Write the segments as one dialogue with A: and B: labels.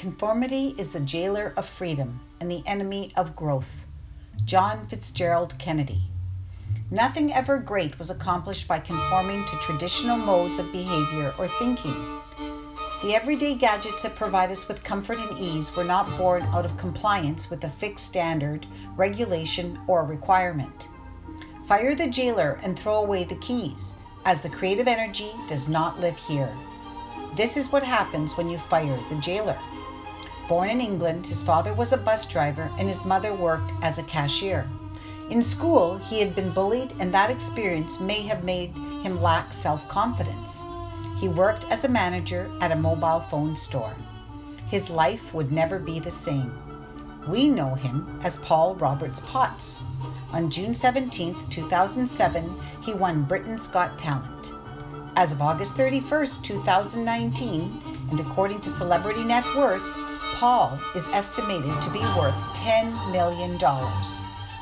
A: Conformity is the jailer of freedom and the enemy of growth. John Fitzgerald Kennedy. Nothing ever great was accomplished by conforming to traditional modes of behavior or thinking. The everyday gadgets that provide us with comfort and ease were not born out of compliance with a fixed standard, regulation, or requirement. Fire the jailer and throw away the keys, as the creative energy does not live here. This is what happens when you fire the jailer. Born in England, his father was a bus driver and his mother worked as a cashier. In school, he had been bullied, and that experience may have made him lack self confidence. He worked as a manager at a mobile phone store. His life would never be the same. We know him as Paul Roberts Potts. On June 17, 2007, he won Britain's Got Talent. As of August 31, 2019, and according to Celebrity Net Worth, Paul is estimated to be worth $10 million.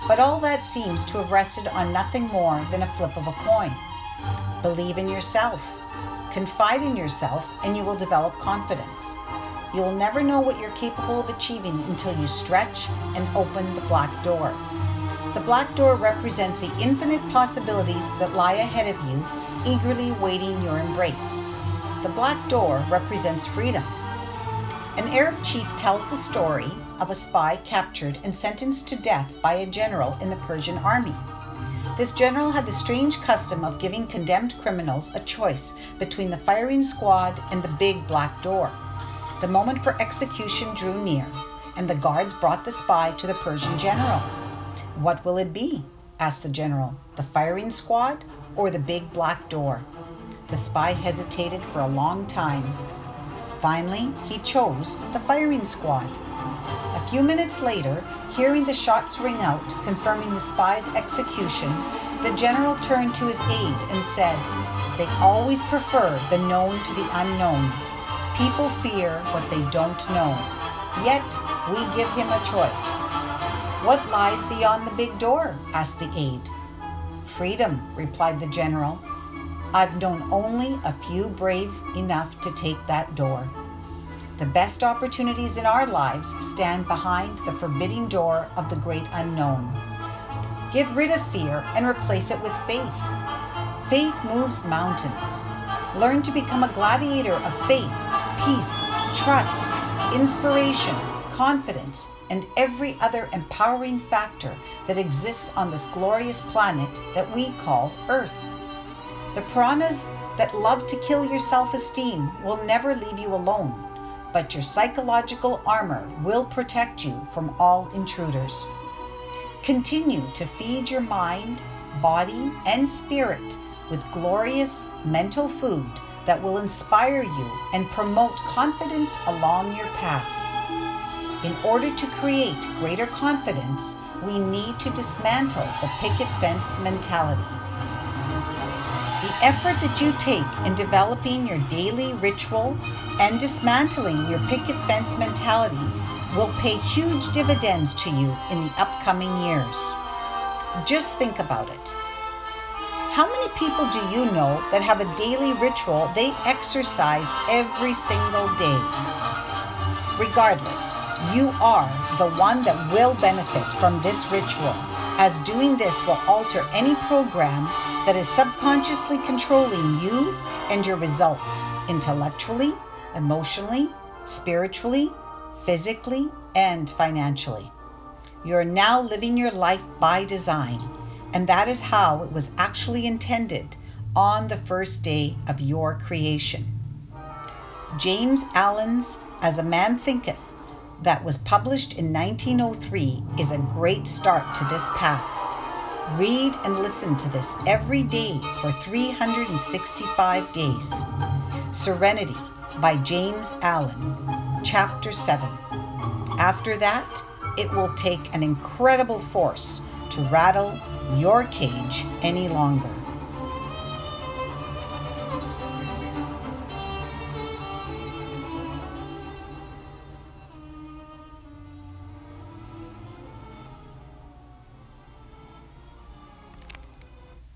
A: But all that seems to have rested on nothing more than a flip of a coin. Believe in yourself. Confide in yourself, and you will develop confidence. You will never know what you're capable of achieving until you stretch and open the black door. The black door represents the infinite possibilities that lie ahead of you, eagerly waiting your embrace. The black door represents freedom. An Arab chief tells the story of a spy captured and sentenced to death by a general in the Persian army. This general had the strange custom of giving condemned criminals a choice between the firing squad and the big black door. The moment for execution drew near, and the guards brought the spy to the Persian general. What will it be? asked the general. The firing squad or the big black door? The spy hesitated for a long time Finally, he chose the firing squad. A few minutes later, hearing the shots ring out, confirming the spy's execution, the general turned to his aide and said, They always prefer the known to the unknown. People fear what they don't know. Yet, we give him a choice. What lies beyond the big door? asked the aide. Freedom, replied the general. I've known only a few brave enough to take that door. The best opportunities in our lives stand behind the forbidding door of the great unknown. Get rid of fear and replace it with faith. Faith moves mountains. Learn to become a gladiator of faith, peace, trust, inspiration, confidence, and every other empowering factor that exists on this glorious planet that we call Earth. The piranhas that love to kill your self esteem will never leave you alone, but your psychological armor will protect you from all intruders. Continue to feed your mind, body, and spirit with glorious mental food that will inspire you and promote confidence along your path. In order to create greater confidence, we need to dismantle the picket fence mentality. Effort that you take in developing your daily ritual and dismantling your picket fence mentality will pay huge dividends to you in the upcoming years. Just think about it. How many people do you know that have a daily ritual they exercise every single day? Regardless, you are the one that will benefit from this ritual, as doing this will alter any program that is subconsciously controlling you and your results intellectually, emotionally, spiritually, physically, and financially. You're now living your life by design, and that is how it was actually intended on the first day of your creation. James Allen's As a Man Thinketh, that was published in 1903, is a great start to this path. Read and listen to this every day for 365 days. Serenity by James Allen, Chapter 7. After that, it will take an incredible force to rattle your cage any longer.